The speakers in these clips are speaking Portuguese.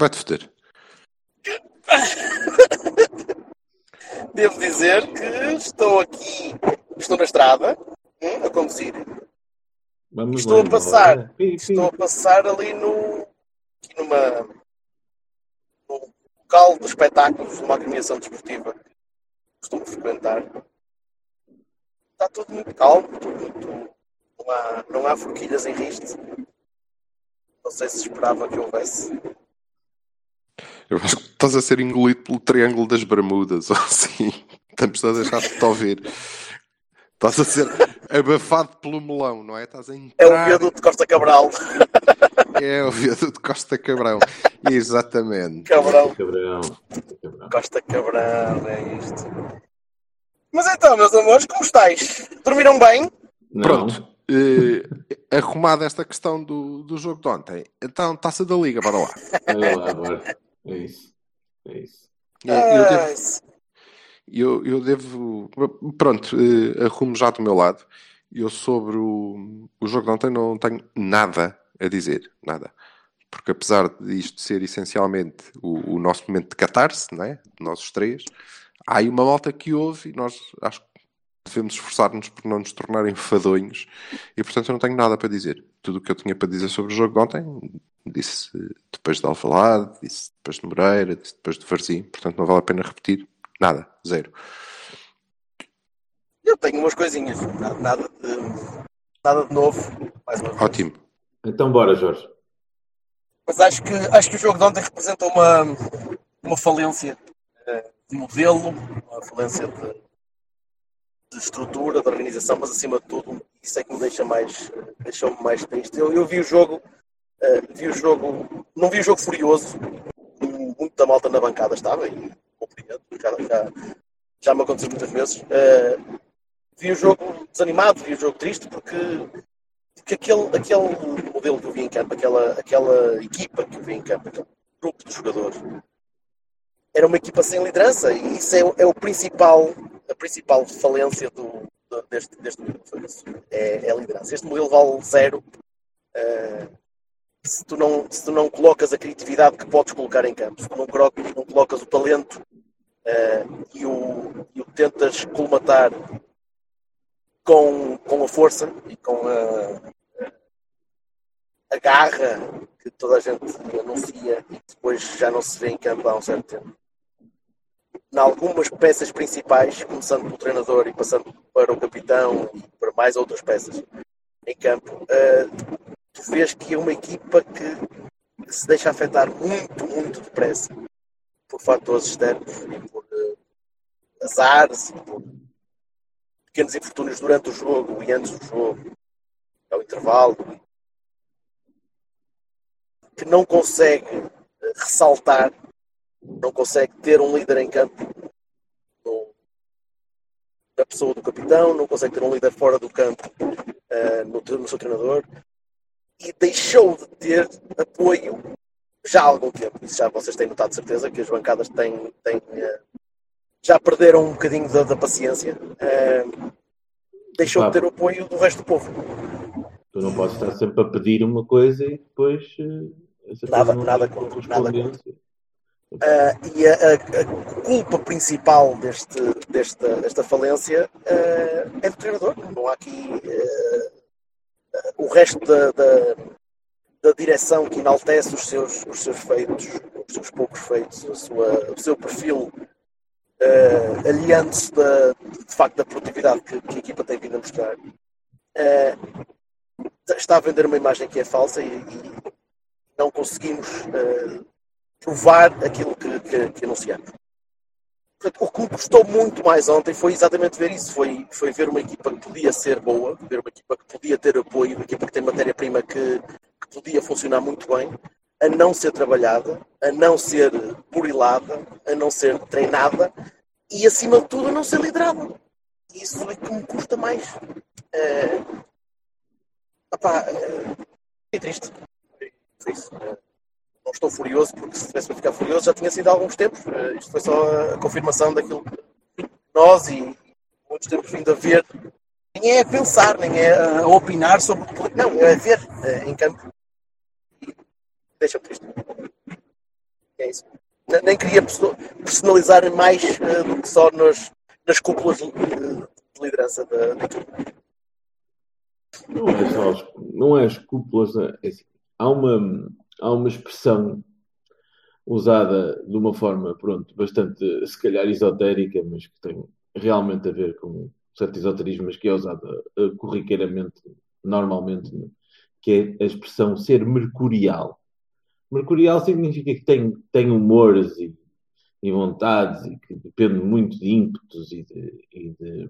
Vai-te foder. Devo dizer que estou aqui, estou na estrada, hum, a conduzir. Vamos Estou lá, a passar, estou a passar ali no, aqui numa, no local de espetáculos, uma agremiação desportiva que costumo frequentar. Está tudo muito calmo, tudo muito, não há, não há forquilhas em riste. Não sei se esperava que houvesse. Eu acho que estás a ser engolido pelo Triângulo das Bermudas, ou assim. Estamos a deixar de te ouvir. Estás a ser abafado pelo melão, não é? Estás a É o entrar. viaduto de Costa Cabral. É o viaduto Costa Cabrão. Exatamente. Cabrão. Cabrão. Costa Cabral, é isto. Mas então, meus amores, como estáis? Dormiram bem? Não. Pronto. eh, arrumada esta questão do, do jogo de ontem. Então, taça da Liga, bora lá. Olha lá agora. É isso. É isso. Eu, eu devo, Ah, eu, eu devo- Pronto, eh, arrumo já do meu lado. Eu sobre o, o jogo de ontem não tenho nada a dizer. Nada. Porque apesar disto ser essencialmente o, o nosso momento de catarse, não é? De nós os três, há aí uma malta que ouve e nós acho que devemos esforçar-nos por não nos tornar enfadonhos e portanto eu não tenho nada para dizer. Tudo o que eu tinha para dizer sobre o jogo de ontem disse depois de Alvalade, disse depois de Moreira, disse depois de Varzim, portanto não vale a pena repetir nada, zero. Eu tenho umas coisinhas. Nada, nada de, nada de novo. Mais uma vez. Ótimo. Então bora, Jorge. Mas acho que, acho que o jogo de ontem representa uma, uma falência eh, de modelo, uma falência de, de estrutura, de organização, mas acima de tudo, isso é que me deixa mais, deixou-me mais triste. Eu, eu vi o jogo, eh, vi o jogo, não vi o jogo furioso, muito da malta na bancada estava, e compreendo, já, já, já me aconteceu muitas vezes. Eh, vi o jogo desanimado, vi o jogo triste, porque porque aquele, aquele modelo que eu vi em campo, aquela, aquela equipa que eu vi em campo, aquele grupo de jogadores, era uma equipa sem liderança e isso é, é o principal, a principal falência do, deste, deste modelo. É, é a liderança. Este modelo vale zero eh, se, tu não, se tu não colocas a criatividade que podes colocar em campo, se tu não, colo- não colocas o talento eh, e, o, e o tentas colmatar com, com a força e com a, a garra que toda a gente anuncia e depois já não se vê em campo há um certo tempo. Em algumas peças principais, começando pelo treinador e passando para o capitão e para mais outras peças em campo, eh, tu vês que é uma equipa que se deixa afetar muito, muito depressa por fatores externos e por eh, azares e por pequenos infortúnios durante o jogo e antes do jogo, ao intervalo, que não consegue eh, ressaltar, não consegue ter um líder em campo no- na pessoa do capitão, não consegue ter um líder fora do campo eh, no, no seu treinador e deixou de ter apoio já há algum tempo. Isso já vocês têm notado de certeza que as bancadas têm, têm eh, já perderam um bocadinho da, da paciência. eh, deixou de ter o apoio do resto do povo. Tu não podes estar sempre a pedir uma coisa e depois. eh, Nada- nada contra, nada correspondência. Ah, e a, a- culpa principal deste, desta, desta falência ah, é do treinador. Não há aqui o resto da, da, da direção que enaltece os seus, os seus feitos, os seus poucos feitos, a sua, o seu perfil, ah, aliando-se de facto da produtividade que, que a equipa tem vindo a mostrar. Ah, está a vender uma imagem que é falsa e, e não conseguimos ah, provar aquilo que, que, que anunciamos. O que me custou muito mais ontem foi exatamente ver isso. Foi, foi ver uma equipa que podia ser boa, ver uma equipa que podia ter apoio, uma equipa que tem matéria-prima que, que podia funcionar muito bem, a não ser trabalhada, a não ser burilada, a não ser treinada e, acima de tudo, a não ser liderada. Isso é que me custa mais. É... Opá, é... é triste. Foi isso. É não estou furioso, porque se tivesse para ficar furioso já tinha sido há alguns tempos. Uh, isto foi só a confirmação daquilo que nós e muitos temos vindo a ver. Nem é a pensar, nem é a opinar sobre. Não, é a ver uh, em campo. Deixa-me triste. É isso. Nem queria personalizar mais do que só nas, nas cúpulas de liderança da, da equipe. Não é só as, não é as cúpulas. É assim, há uma há uma expressão usada de uma forma, pronto, bastante, se calhar, esotérica, mas que tem realmente a ver com certo esoterismo, mas que é usada uh, corriqueiramente, normalmente, que é a expressão ser mercurial. Mercurial significa que tem, tem humores e, e vontades e que depende muito de ímpetos e de, e de,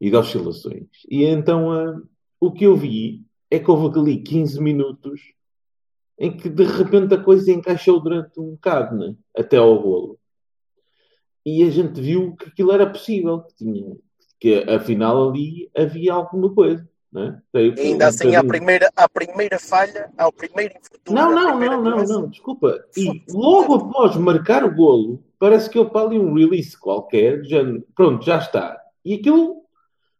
e de oscilações. E então uh, o que eu vi é que houve ali 15 minutos em que de repente a coisa encaixou durante um bocado, né? até ao golo. E a gente viu que aquilo era possível, que, tinha, que afinal ali havia alguma coisa. Né? E ainda um assim, bocadinho... à, primeira, à primeira falha, ao primeiro infortúnio. Não, não, não, não, não, desculpa. E logo após marcar o golo, parece que eu para ali um release qualquer, já, pronto, já está. E aquilo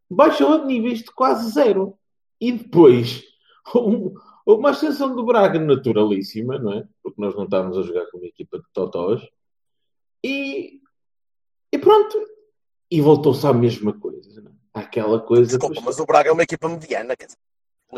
baixou a níveis de quase zero. E depois, um, Houve uma ascensão do Braga naturalíssima, não é? Porque nós não estávamos a jogar com uma equipa de totós. E, e pronto. E voltou-se à mesma coisa, não é? Aquela coisa. Desculpa, mas o Braga é uma equipa mediana, quer dizer.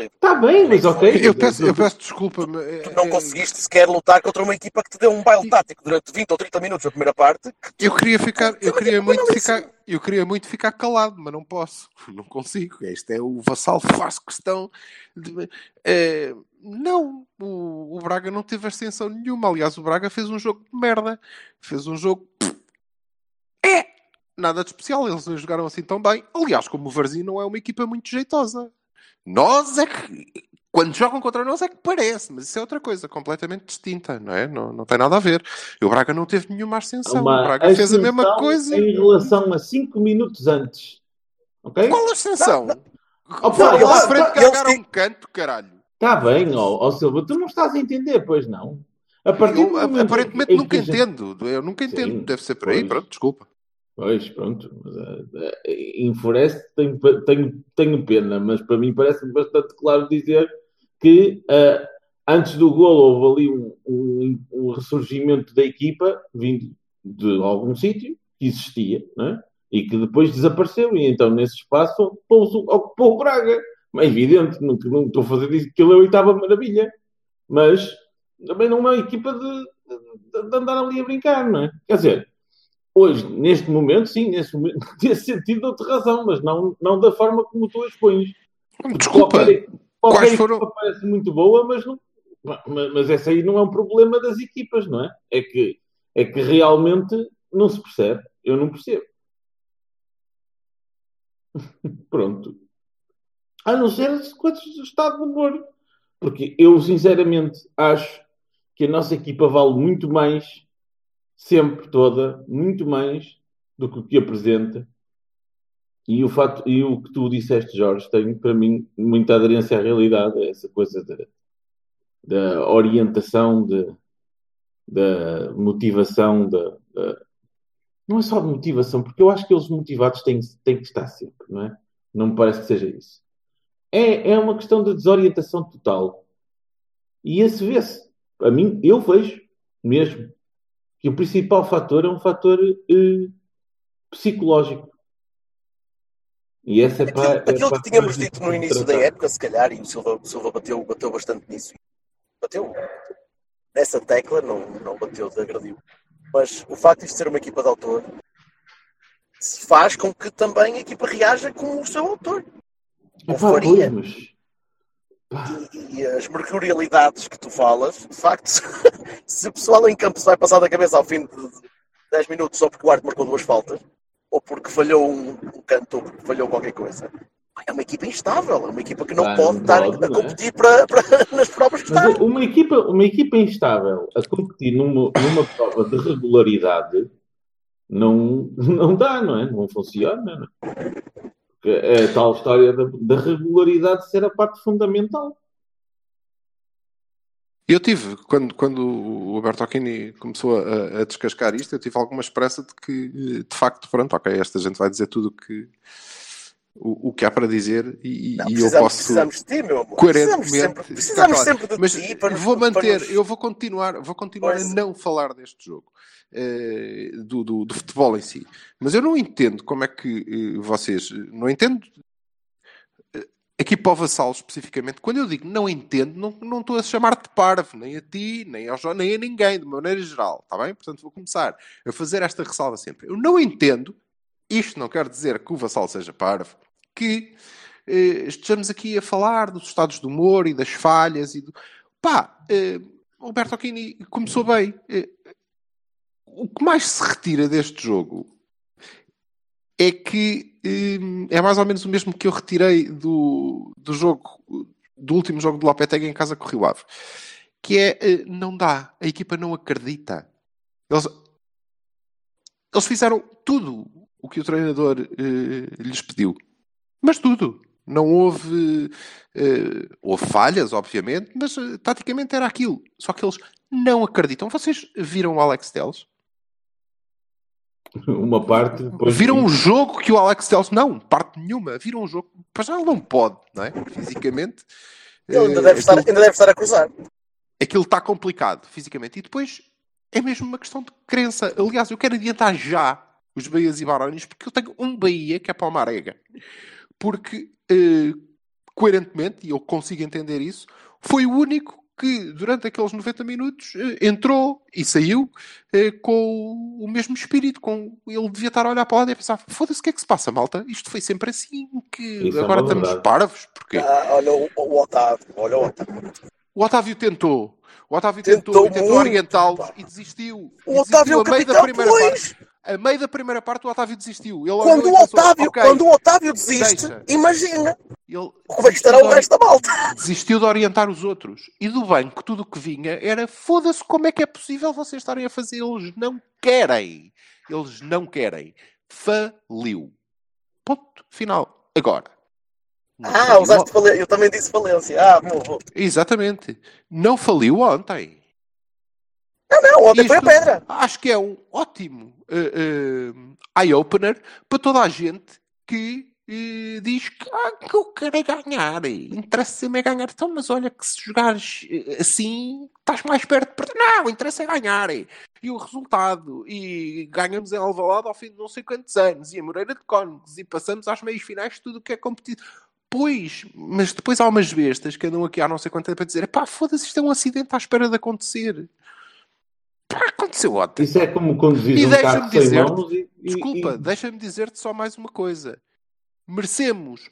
Está bem, mas ok. Eu peço, eu peço desculpa. Mas... Tu não conseguiste sequer lutar contra uma equipa que te deu um baile tático durante 20 ou 30 minutos na primeira parte. Eu queria ficar, eu queria muito ficar, eu queria muito ficar calado, mas não posso, não consigo. Este é o vassal, faço questão de. É, não, o, o, Braga não teve ascensão nenhuma. Aliás, o Braga fez um jogo de merda. Fez um jogo. É! Nada de especial, eles não jogaram assim tão bem. Aliás, como o Varzim não é uma equipa muito jeitosa. Nós é que. Quando jogam contra nós é que parece, mas isso é outra coisa completamente distinta, não é? Não, não tem nada a ver. E o Braga não teve nenhuma ascensão. Uma o Braga fez a mesma coisa. Em relação a 5 minutos antes. Okay? Qual ascensão? Não, não. Opa, eles, à frente cagaram um canto, caralho. Está bem, ó, ó Silva, tu não estás a entender, pois não? A partir eu, aparentemente nunca gente... entendo. Eu nunca entendo. Sim, Deve ser por aí, pois. pronto, desculpa. Pois, pronto. Uh, uh, enfurece, tenho, tenho, tenho pena, mas para mim parece-me bastante claro dizer que uh, antes do golo houve ali um, um, um, ressurgimento da equipa vindo de algum sítio que existia, né? e que depois desapareceu, e então nesse espaço ocupou o Braga. É evidente, não, não estou a fazer isso, aquilo é a oitava maravilha, mas também não é uma equipa de, de, de andar ali a brincar, não é? Quer dizer, Hoje, neste momento, sim, nesse, momento, nesse sentido dou-te razão, mas não, não da forma como tu expões. Desculpa, qualquer, qualquer quais foram... parece muito boa, mas, não, mas, mas essa aí não é um problema das equipas, não é? É que, é que realmente não se percebe. Eu não percebo. Pronto. A não ser quando está de humor. Porque eu, sinceramente, acho que a nossa equipa vale muito mais sempre toda, muito mais do que o que apresenta. E o, fato, e o que tu disseste, Jorge, tem para mim muita aderência à realidade, é essa coisa da orientação, da motivação, da, não é só de motivação, porque eu acho que eles motivados têm, têm que estar sempre, não é? Não me parece que seja isso. É, é uma questão de desorientação total. E esse vê-se. A mim, eu vejo mesmo que o principal fator é um fator uh, psicológico. E essa é para, aquilo, é que tínhamos dito no início da época, se calhar, e o Silva, o Silva bateu, bateu bastante nisso. Bateu nessa tecla, não, não bateu, desagradiu. Mas o facto de ser uma equipa de autor faz com que também a equipa reaja com o seu autor. Ou faria. Mas e, e, as mercurialidades que tu falas, de facto, se o pessoal em campo se vai passar da cabeça ao fim de 10 minutos só porque o árbitro marcou duas faltas, ou porque falhou um, um canto, ou porque falhou qualquer coisa. É uma equipa instável, é uma equipa que não Ah, pode não estar pode, a é? competir para, para- nas provas que está. uma equipa, uma equipa instável a competir numa, numa prova de regularidade não, não dá, não é? Não funciona. Não é? Porque a tal história da, da regularidade ser a parte fundamental. Eu tive, quando, quando o Bertocchini começou a, a descascar isto, eu tive alguma esperança de que, de facto, pronto, ok, esta gente vai dizer tudo o que, o, o que há para dizer e, Não, e eu posso precisamos de ti, meu amor. coerentemente Precisamos sempre, precisamos calado. sempre de Mas ti para vou para manter, nos- eu vou continuar, vou continuar Pois. a não falar deste jogo. Eh, do, do, do futebol em si. Mas eu não entendo como é que eh, vocês. Não entendo eh, aqui para o Vassal especificamente. Quando eu digo não entendo, não, não estou a chamar-te parvo, nem a ti, nem, ao, Jo- nem a ninguém, de maneira geral. Está bem? Portanto, vou começar a fazer esta ressalva sempre. Eu não entendo, isto não quer dizer que o Vassal seja parvo, que eh, estejamos aqui a falar dos estados de humor e das falhas e do. Pá, eh, o Bertocchini começou bem. O que mais se retira deste jogo é que hum, é mais ou menos o mesmo que eu retirei do, do jogo, do último jogo do Lopetegui em casa com o Rio Ave. Que é, eh, não dá. A equipa não acredita. Eles, eles fizeram tudo o que o treinador eh, lhes pediu. Mas tudo. Não houve... eh, houve falhas, obviamente, mas eh, taticamente era aquilo. Só que eles não acreditam. Vocês viram o Alex Telles? Uma parte depois. Viram um jogo que o Alex Telles... Não, parte nenhuma. Viram um jogo... Para já ele não pode, não é? Fisicamente. Ele ainda eh, deve, estar, aquilo- ainda deve estar a cruzar. aquilo está complicado fisicamente. E depois é mesmo uma questão de crença. Aliás, eu quero adiantar já os Bahias e Barões, porque eu tenho um Bahia que é para o Marega. Porque, eh, coerentemente, e eu consigo entender isso, foi o único que, durante aqueles 90 minutos, eh, entrou e saiu eh, com o mesmo espírito. Com... Ele devia estar a olhar para lá e a pensar: foda-se, o que é que se passa, malta? Isto foi sempre assim, que Isso é agora uma estamos parvos. Porque Ah, olha o, o Otávio, olha o Otávio. o Otávio tentou. O Otávio Tentou tentou, tentou orientá-los e desistiu. O E Otávio é desistiu o a meio da capitão, primeira pois. parte. A meio da primeira parte o Otávio desistiu. Ele Quando o pensou, Otávio, "Ok." quando o Otávio desiste, Deixa. imagina Ele como é que estará o resto da malta. desistiu de orientar os outros. E do banco, tudo o que vinha era foda-se como é que é possível vocês estarem a fazer. Eles não querem. Eles não querem. Faliu. Ponto. Final. Agora. Não Ah, usaste falência. Eu também disse falência. Ah, vou. Exatamente. Não faliu ontem. Não, não, ontem foi a pedra. Acho que é um ótimo eh, eh, eye-opener para toda a gente que eh, diz que, ah, que eu quero é ganhar. Interessa-me é ganhar. Então, mas olha que se jogares assim, estás mais perto de perder. Não, interessa é ganhar. E o resultado. E ganhamos em Alvalade ao fim de não sei quantos anos. E a Moreira de Cónegos. E passamos às meias finais de tudo o que é competido. Pois, mas depois há umas bestas que andam aqui há não sei quanto tempo a dizer pá, foda-se, isto é um acidente à espera de acontecer. Pá, aconteceu ontem. Isso é como conduzir E um carro sem mãos e, e- Desculpa, e- deixa-me dizer-te só mais uma coisa. Merecemos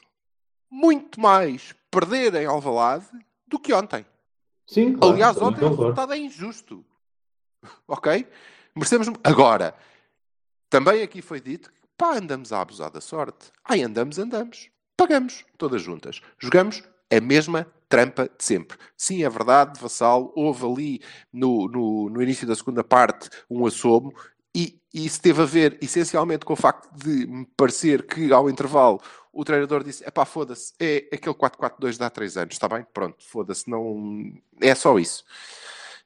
muito mais perder em Alvalade do que ontem. Sim, claro, Aliás, ontem o resultado é injusto. Ok? Merecemos. Agora, também aqui foi dito que pá, andamos a abusar da sorte. Ai, andamos, andamos. Pagamos, todas juntas. Jogamos a mesma trampa de sempre. Sim, é verdade, Vassal, houve ali no, no, no início da segunda parte um assomo e, e isso teve a ver essencialmente com o facto de me parecer que ao intervalo o treinador disse: é pá, foda-se, é aquele 4-4-2 de há 3 anos, está bem? Pronto, foda-se, não. É só isso.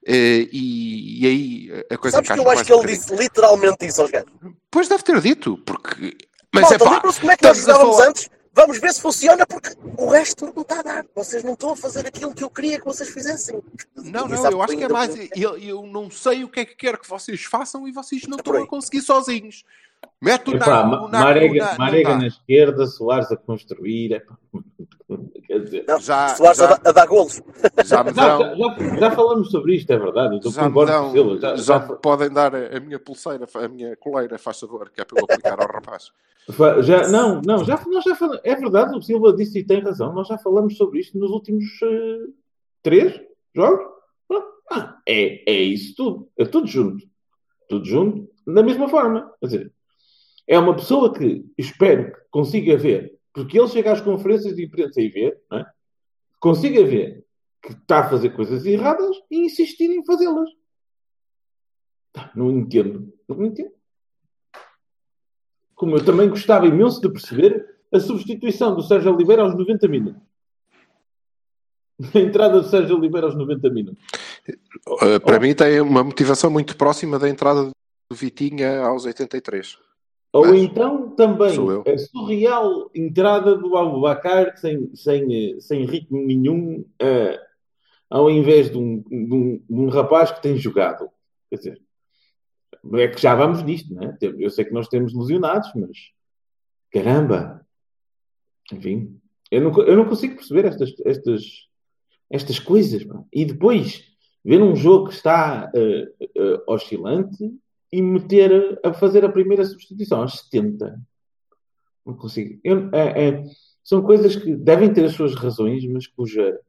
Eh, e, e aí a coisa Sabes que eu acho que ele disse literalmente isso aos gajos. Pois deve ter dito, porque. Mas Malta, é pá, lembram-se como é que nós a jogávamos antes? Vamos ver se funciona, porque o resto não está a dar. Vocês não estão a fazer aquilo que eu queria que vocês fizessem. Não, não, eu acho que é mais. Eu, eu não sei o que é que quero que vocês façam e vocês não É estão a conseguir sozinhos. Mete o Epá, o Naco, Marega, na- Marega na esquerda, Soares a construir. epá. Quer dizer, Não, Já- Soares já- a, dar- a dar golos. Já já, já, falamos sobre isto, é verdade. Eu Já me concordo com dão, o Silva. Já, já me podem dar a, a minha pulseira, a minha coleira, faz favor, que é para eu aplicar ao rapaz. já- não, não, já, nós já falamos. É verdade, o Silva disse e tem razão. Nós já falamos sobre isto nos últimos eh, três jogos. Ah, é, é isso tudo. É tudo junto. tudo junto, da mesma forma. Quer dizer, é uma pessoa que espero que consiga ver, porque ele chega às conferências de imprensa e vê, é? consiga ver que está a fazer coisas erradas e insistir em fazê-las. Não entendo. Não entendo. Como eu também gostava imenso de perceber a substituição do Sérgio Oliveira aos 90 minutos. A entrada do Sérgio Oliveira aos 90 minutos. Uh, para mim tem uma motivação muito próxima da entrada do Vitinha aos 83. Ou Mas então também a surreal entrada do Abubacar sem, sem, sem ritmo nenhum, eh, ao invés de um, de, um, de um rapaz que tem jogado. Quer dizer, é que já vamos nisto, não é? Eu sei que nós temos lesionados, mas caramba! Enfim, eu não, eu não consigo perceber estas, estas, estas coisas. pá. E depois ver um jogo que está eh, eh, oscilante e meter a fazer a primeira substituição aos 70. Não consigo. Eu- é- é- são coisas que devem ter as suas razões, mas cuja,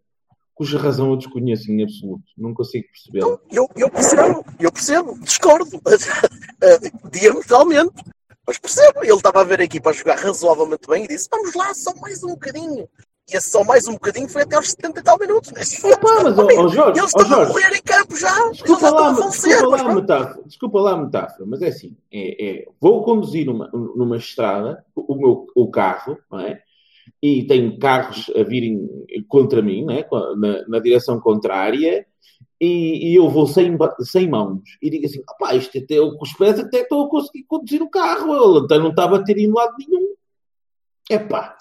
cuja razão eu desconheço em absoluto. Não consigo perceber. Eu, eu percebo, eu percebo, discordo eh, diametralmente, mas percebo. Ele estava a ver a equipa a jogar razoavelmente bem e disse: Vamos lá, só mais um bocadinho. E só mais um bocadinho foi até aos 70 e tal minutos. Opa, mas, ó, ó, Jorge, Eles ó, estão a morrer em campo já. Desculpa lá, a falecer. desculpa mas lá metáfora, desculpa lá a metáfora, mas é assim: é, é, vou conduzir numa, numa estrada o meu o carro, não é? E tenho carros a virem contra mim, é? na, na direção contrária, e, e eu vou sem, sem mãos. E digo assim: opá, isto até eu com os pés até estou a conseguir conduzir o carro, a lanterna não está a bater em lado nenhum. Epá,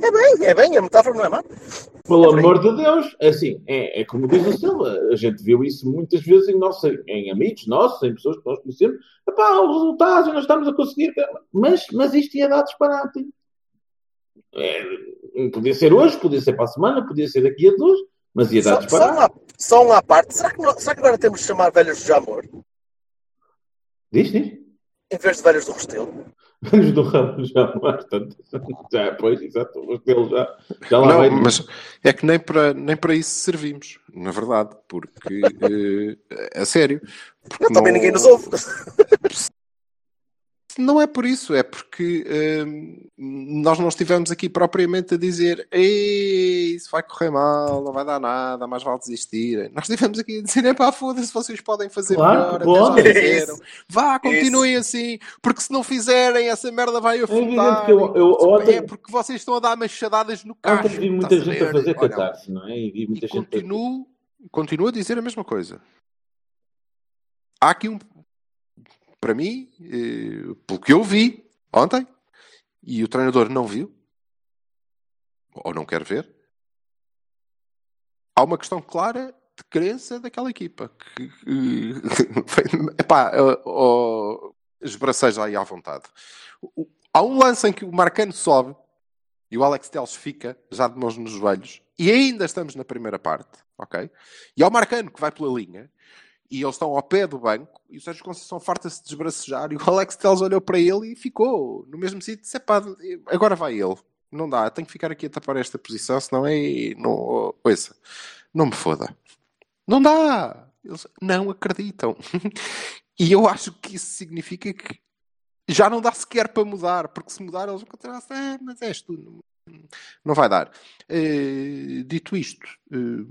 É bem, é bem, a metáfora não é má. pelo É amor de Deus, é assim, é, é como diz o Silva, a gente viu isso muitas vezes em, nossa, em amigos nossos, em pessoas que nós conhecemos, Epá, os resultados nós estamos a conseguir, mas, mas isto ia dar disparate. É, podia ser hoje, podia ser para a semana, podia ser daqui a duas, mas ia dar Só, só, disparate. só um à parte. Será que, não- será que agora temos de chamar velhos de Jamor Diz, diz. em vez de velhos do Restelo? Vamos do ramo já mais tanto. Já, pois, exato, o dele já, já lá Não, vai. mas é que nem para, nem para isso servimos, na verdade, porque eh, a sério. porque Não, também não- ninguém nos ouve. Não é por isso, é porque hum, nós não estivemos aqui propriamente a dizer Ei, isso vai correr mal, não vai dar nada, mais vale desistirem. Nós estivemos aqui a dizer, é pá, foda-se, vocês podem fazer Claro que melhor, até já fizeram. Vá, continuem assim, porque se não fizerem, essa merda vai afundar. evidente que eu- eu ontem- É porque vocês estão a dar machadadas no Ontem cacho. vi muita gente a ver? fazer Olha, catarse, não é? E vi muita e gente a- continuo, continuo a dizer a mesma coisa. Há aqui um. Para mim, eh, pelo que eu vi ontem, e o treinador não viu, ou não quer ver, há uma questão clara de crença daquela equipa. Que, epá, oh, esbraceja aí à vontade. Há um lance em que o Marcano sobe e o Alex Teles fica já de mãos nos joelhos e ainda estamos na primeira parte, ok? E há o Marcano que vai pela linha e eles estão ao pé do banco e o Sérgio Conceição farta-se de desbracejar e o Alex Teles olhou para ele e ficou no mesmo sítio. Disse, "Epá, agora vai ele. Não dá, tenho que ficar aqui a tapar esta posição, senão é... Não, ouça, não me foda. Não dá! Eles não acreditam. e eu acho que isso significa que já não dá sequer para mudar, porque se mudar eles vão continuar ah, mas és tu. Não, vai dar. Eh, dito isto, eh,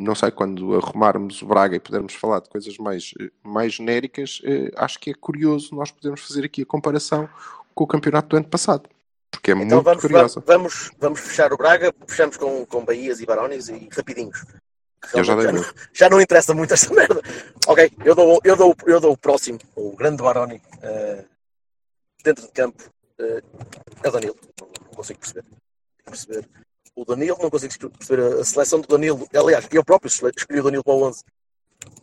não sei quando arrumarmos o Braga e pudermos falar de coisas mais, mais genéricas, eh, acho que é curioso nós podermos fazer aqui a comparação com o campeonato do ano passado. Porque é Então muito vamos, curiosa. vamos, vamos fechar o Braga, fechamos com, com Bahias e Barões e rapidinhos. Eu já já, não, já não interessa muito esta merda. Ok, eu dou, eu dou, eu dou o próximo, o grande Baroni, eh, dentro de campo, eh, é o Danilo. Não, não consigo perceber. perceber. O Danilo, não consigo perceber a, seleção do Danilo. Aliás, eu próprio escolhi o Danilo para o 11,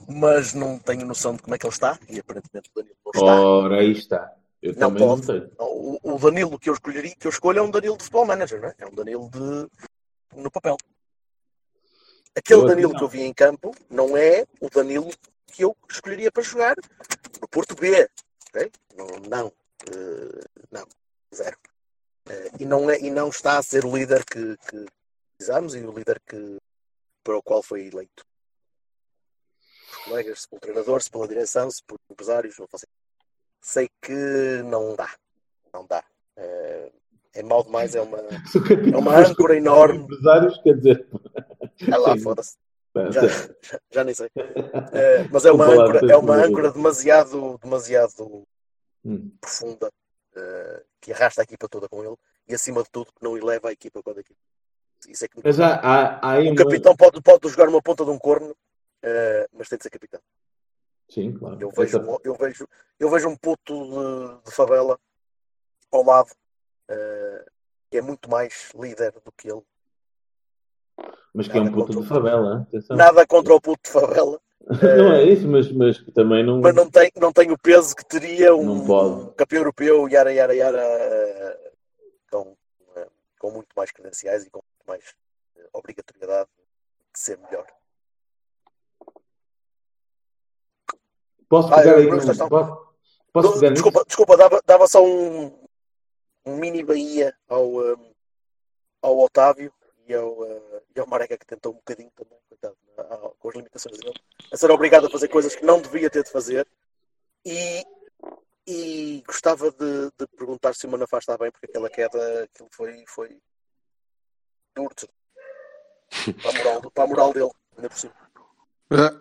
mas não tenho noção de como é que ele está. E aparentemente o Danilo não está. Ora, aí está. Eu Não também pode. não tenho. O, o Danilo que eu escolheria, que eu escolho é um Danilo de futebol manager, não é? É um Danilo de no papel. Aquele Eu Danilo que eu vi em campo não é o Danilo que eu escolheria para jogar no Porto B. ok? Não, não, eh, não, zero. Eh, e, não é, e não está a ser o líder que, que precisamos e o líder que, para o qual foi eleito. colegas, se pelo treinador, se pela direção, se por empresários, não faço Sei que não dá. Não dá. É, é mal demais, é uma, é uma âncora enorme. Empresários, quer dizer. É lá, foda-se. Pá, Já, sim. já, já nem sei. É, mas é uma âncora, é uma âncora demasiado, demasiado Hum. profunda eh, que arrasta a equipa toda com ele e acima de tudo que não eleva a equipa quando a equipa. Isso é que Mas há, há, há uma... capitão pode, pode jogar uma ponta de um corno, eh, mas tem de ser capitão. Sim, claro. Eu vejo, Essa- eu vejo, eu vejo um puto de, de favela ao lado eh, que é muito mais líder do que ele. Mas que é um puto de favela, atenção. Nada contra o puto de favela, Não é isso, mas, mas que também não. mas não tem, não tem o peso que teria um, um campeão europeu, yara, yara, yara, eh, com, eh, com muito mais credenciais e com muito mais eh, obrigatoriedade de ser melhor. Posso Ah, pegar eu- aí Posso, posso pegar nisso? desculpa, desculpa dava, dava só um, um mini Bahia ao, um, ao Otávio e ao, uh, e ao Mareca que tentou um bocadinho também, coitado, com as limitações dele, a ser obrigado a fazer coisas que não devia ter de fazer. E, e gostava de, de perguntar se o Manafá está bem, porque aquela queda aquilo foi, foi duro para a moral, para a moral dele, ainda por cima. Ah,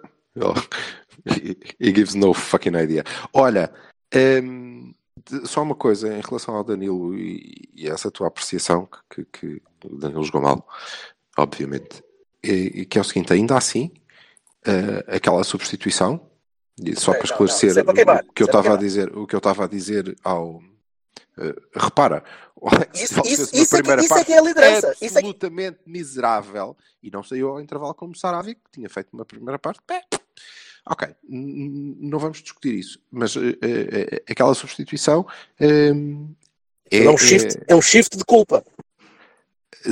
He gives no fucking idea. Olha, hum, de- só uma coisa em relação ao Danilo e, e essa tua apreciação que, que o Danilo jogou mal, obviamente, e, que é o seguinte, ainda assim, eh, aquela substituição, só É, para esclarecer não, é queimar, o que eu é estava a dizer, o que eu estava a dizer ao eh, repara, Isso, isso, isso, é que, isso é que é a liderança. Isso é absolutamente miserável e não saiu ao intervalo como o Sarabia, que tinha feito uma primeira parte. Bem, ok, não vamos discutir isso, mas eh, eh, aquela substituição é, é, um shift, é um shift de culpa.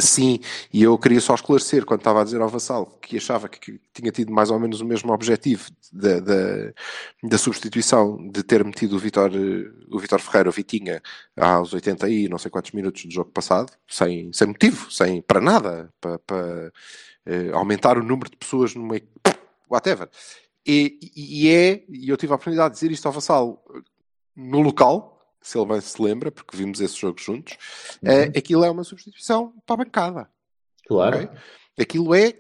Sim, e eu queria só esclarecer quando estava a dizer ao Vassal que achava que, tinha tido mais ou menos o mesmo objetivo da, da, da substituição de ter metido o Vitor, o Vitor Ferreira, o Vitinha, aos 80 e não sei quantos minutos do jogo passado, sem, sem motivo, sem para nada, para, para eh, aumentar o número de pessoas meio. Whatever. E, e é, e eu tive a oportunidade de dizer isto ao Vassal eh, no local, se ele bem se lembra, porque vimos esse jogo juntos, eh, aquilo é uma substituição para a bancada. Claro. ok? Aquilo é.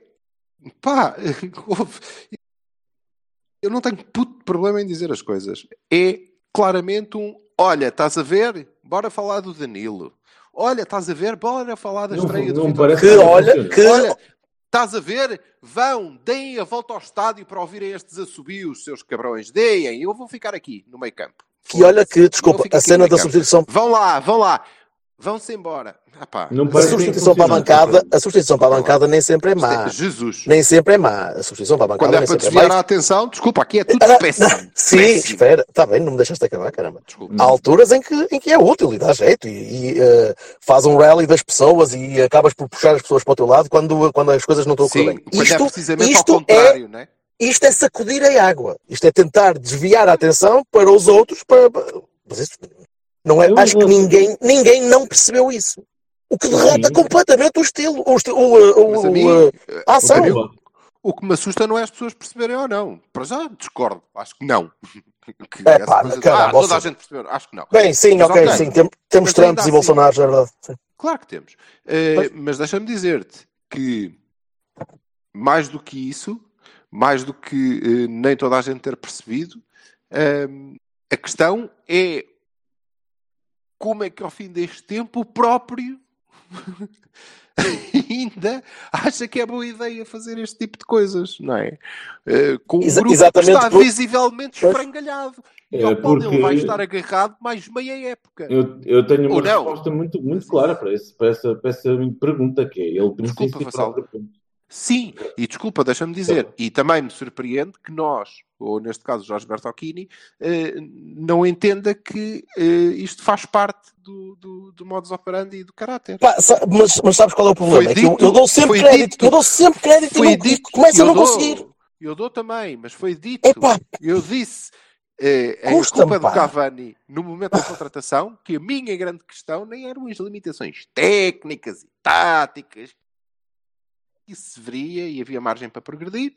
Pá, eu não tenho puto problema em dizer as coisas. É claramente um. Olha, estás a ver? Bora falar do Danilo. Olha, estás a ver? Bora falar da Não- estreia do não Vitor parece Que olha, que Olha, estás a ver? Vão, deem a volta ao estádio para ouvirem estes assobios, seus cabrões. Deem. Eu vou ficar aqui, no meio campo. Que olha que, desculpa, a cena da substituição, Vão lá, vão lá. Vão-se embora. Ah, pá. Não a substituição para a bancada, a substituição para a bancada nem sempre é é má. Jesus. Nem sempre é má. A substituição para a bancada Quando é para é desviar má. a atenção, desculpa, aqui é tudo Ah, péssimo. Sim, Péssimo. espera, está bem, não me deixaste acabar, caramba. Desculpa. Há alturas em que, em que é útil e dá jeito e, e, eh, faz um rally das pessoas e acabas por puxar as pessoas para o teu lado quando, quando as coisas não estão a correr bem. é Isto, precisamente isto ao contrário, né? Isto é sacudir a água. Isto é tentar desviar a atenção para os outros. Para... Mas isso não é, Eu acho que vou- ninguém, ninguém não percebeu isso. O que derrota Sim. completamente o estilo, o, esti- o, o, Mas a o, mim, o- a ação. o que o que me assusta não é as pessoas perceberem ou não. Para já discordo, acho que não. Que É pá, coisa caramba, ah, toda ou a gente percebeu, acho que não. Bem, sim, Mas ok, ok. sim. tem- temos Mas Trumps e assim- Bolsonaros, é verdade. Sim. Claro que temos. Eh, Pois. mas deixa-me dizer-te que mais do que isso, mais do que eh, nem toda a gente ter percebido, a questão é como é que ao fim deste tempo o próprio ainda acha que é boa ideia fazer este tipo de coisas, não é? Eh, com um grupo exatamente que está por- visivelmente Pois. esfrangalhado. E É, ao qual ele vai estar agarrado mais meia época. Eu, eu tenho uma Ou não. resposta muito, muito clara para, esse, para, essa, para essa pergunta, que é ele Desculpa, Vassal. próprio. Sim, e desculpa, deixa-me dizer, e também me surpreende que nós, ou neste caso Jorge Bertocchini, eh, não entenda que eh, isto faz parte do, do, do modus operandi e do caráter. Pá, mas, mas sabes qual é o problema? É que eu, dito- eu dou sempre crédito, dito- eu dou sempre crédito Foi e, não, dito, começo a não dou, conseguir. Eu dou também, mas foi dito. Epá, Eu disse, a Custa-me, culpa do. Cavani no momento da contratação, que a minha grande questão nem eram as limitações técnicas e táticas, isso se veria e havia margem para progredir.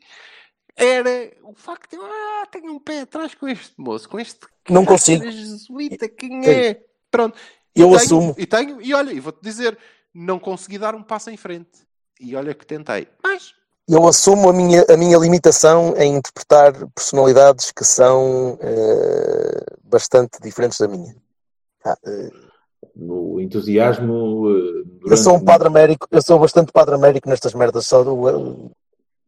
era o facto de eu ah, tenho um pé atrás com este moço, com este Não consigo. jesuíta, quem Sim. é? Pronto. E Eu tenho, assumo. E tenho, e olha, e vou-te dizer, não consegui dar um passo em frente. E olha que tentei. Mas Eu assumo a minha, a minha limitação em interpretar personalidades que são eh, bastante diferentes da minha. Ah, eh, No entusiasmo. eh, eu durante- sou um padre américo, eu sou bastante padre américo nestas merdas, só do, eh,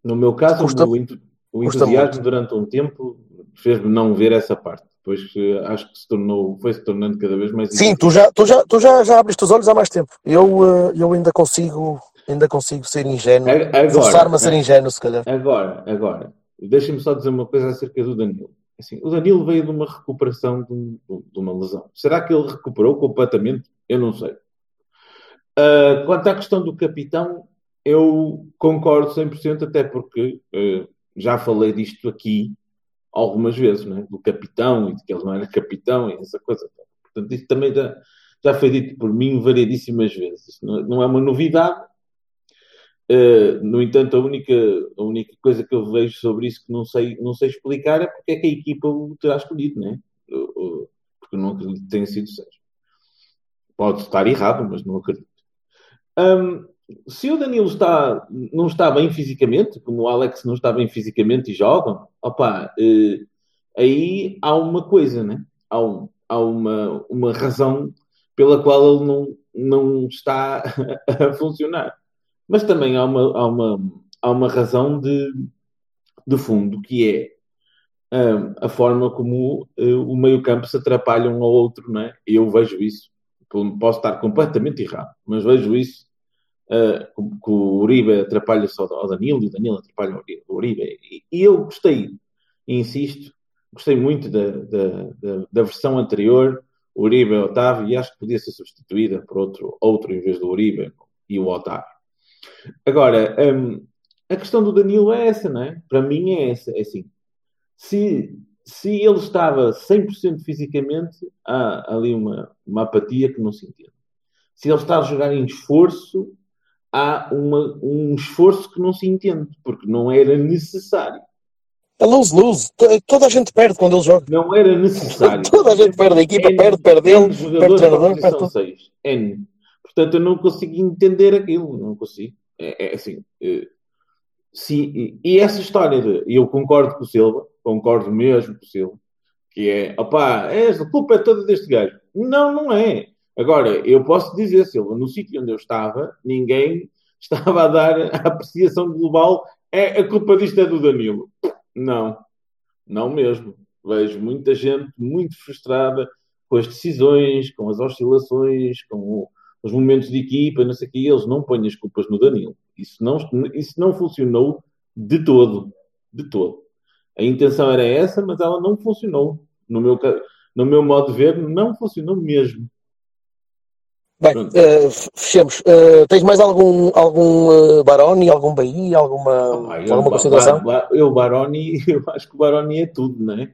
No meu caso, Custa- o, entu- o entusiasmo durante um tempo fez-me não ver essa parte. Depois que acho que se tornou, foi se tornando cada vez mais Sim, tu já, tu já, tu já, já abriste os olhos há mais tempo. Eu, eh, eu ainda consigo, ainda consigo ser ingênuo, forçar-me a ser ingênuo, se calhar. Agora, agora, deixem-me só dizer uma coisa acerca do Danilo. Assim, o Danilo veio de uma recuperação de, um- de uma lesão. Será que ele recuperou completamente? Eu não sei. Ah, quanto à questão do capitão, eu concordo 100%, até porque eh, já falei disto aqui algumas vezes, né? do capitão e de que ele não era capitão e essa coisa. Portanto, isso também já, já foi dito por mim variedíssimas vezes. Não, não é uma novidade. Uh, no entanto, a única, a única coisa que eu vejo sobre isso que não sei, não sei explicar é porque é que a equipa o terá escolhido, né? Porque não acredito que tenha sido Sérgio. Pode estar errado, mas não acredito. Um, se o Danilo está, não está bem fisicamente, como o Alex não está bem fisicamente e joga, opa, uh, aí há uma coisa, né? Há, um, há uma, uma razão pela qual ele não, não está a funcionar. Mas também há uma, há uma, há uma razão de, de fundo, que é um, a forma como uh, o meio-campo se atrapalha um ao outro, não é? Eu vejo isso. Posso estar completamente errado, mas vejo isso. Uh, que o Uribe atrapalha-se ao Danilo e o Danilo atrapalha o Uribe. E, eu gostei, insisto, gostei muito da, da, da, versão anterior, o Uribe Otávio, e acho que podia ser substituída por outro, outro em vez do Uribe e o Otávio. Agora, um, a questão do Danilo é essa, não é? Para mim é essa, é assim. Se, se ele estava 100% fisicamente, há ali uma, uma apatia que não se entende. Se ele está a jogar em esforço, há uma, um esforço que não se entende, porque não era necessário. É lose-lose. Toda a gente perde quando ele joga. Não era necessário. Toda a gente perde. A equipa N, perde, perde ele, N perde o treinador, perde posição 6. N. Portanto, eu não consigo entender aquilo. Não consigo. É, é assim. É, se, e essa história de. Eu concordo com o Silva, concordo mesmo com o Silva, que é. opá, esta culpa é toda deste gajo. Não, não é. Agora, eu posso dizer, Silva, no sítio onde eu estava, ninguém estava a dar a apreciação global. É, a culpa disto é do Danilo. Não, não mesmo. Vejo muita gente muito frustrada com as decisões, com as oscilações, com o, os momentos de equipa, não sei o quê. Eles não põem as culpas no Danilo. Isso não, isso não funcionou de todo. De todo. A intenção era essa, mas ela não funcionou. No meu, no meu modo de ver, não funcionou mesmo. Bem, uh, fechemos. Uh, tens mais algum, algum uh, Baroni, algum Bahia, alguma, ah, eu, alguma consideração? Eu, Baroni, eu acho que o Baroni é tudo, não é?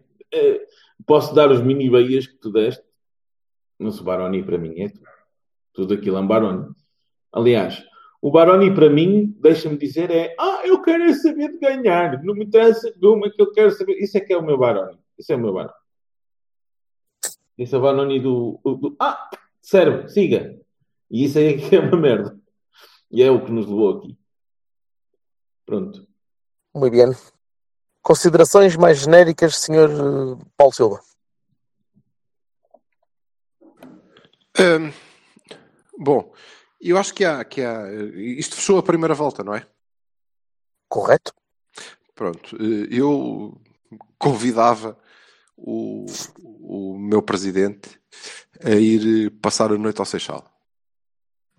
Posso dar os mini Bahias que tu deste, mas o Baroni para mim é tudo. Tudo aquilo é um Baroni. Aliás, o Baroni para mim, deixa-me dizer, é ah, eu quero é saber de ganhar, não me interessa de uma que eu quero saber. Isso é que é o meu Baroni. Isso é o meu Baroni. Esse é o Baroni do, do, do ah, serve, siga. E isso aí é que é uma merda. E é o que nos levou aqui. Pronto. Muito bem. Considerações mais genéricas, Sr. Paulo Silva. Um, bom, eu acho que há, que há. Isto fechou a primeira volta, não é? Correto. Pronto. Eu convidava o, o meu presidente a ir passar a noite ao Seixal.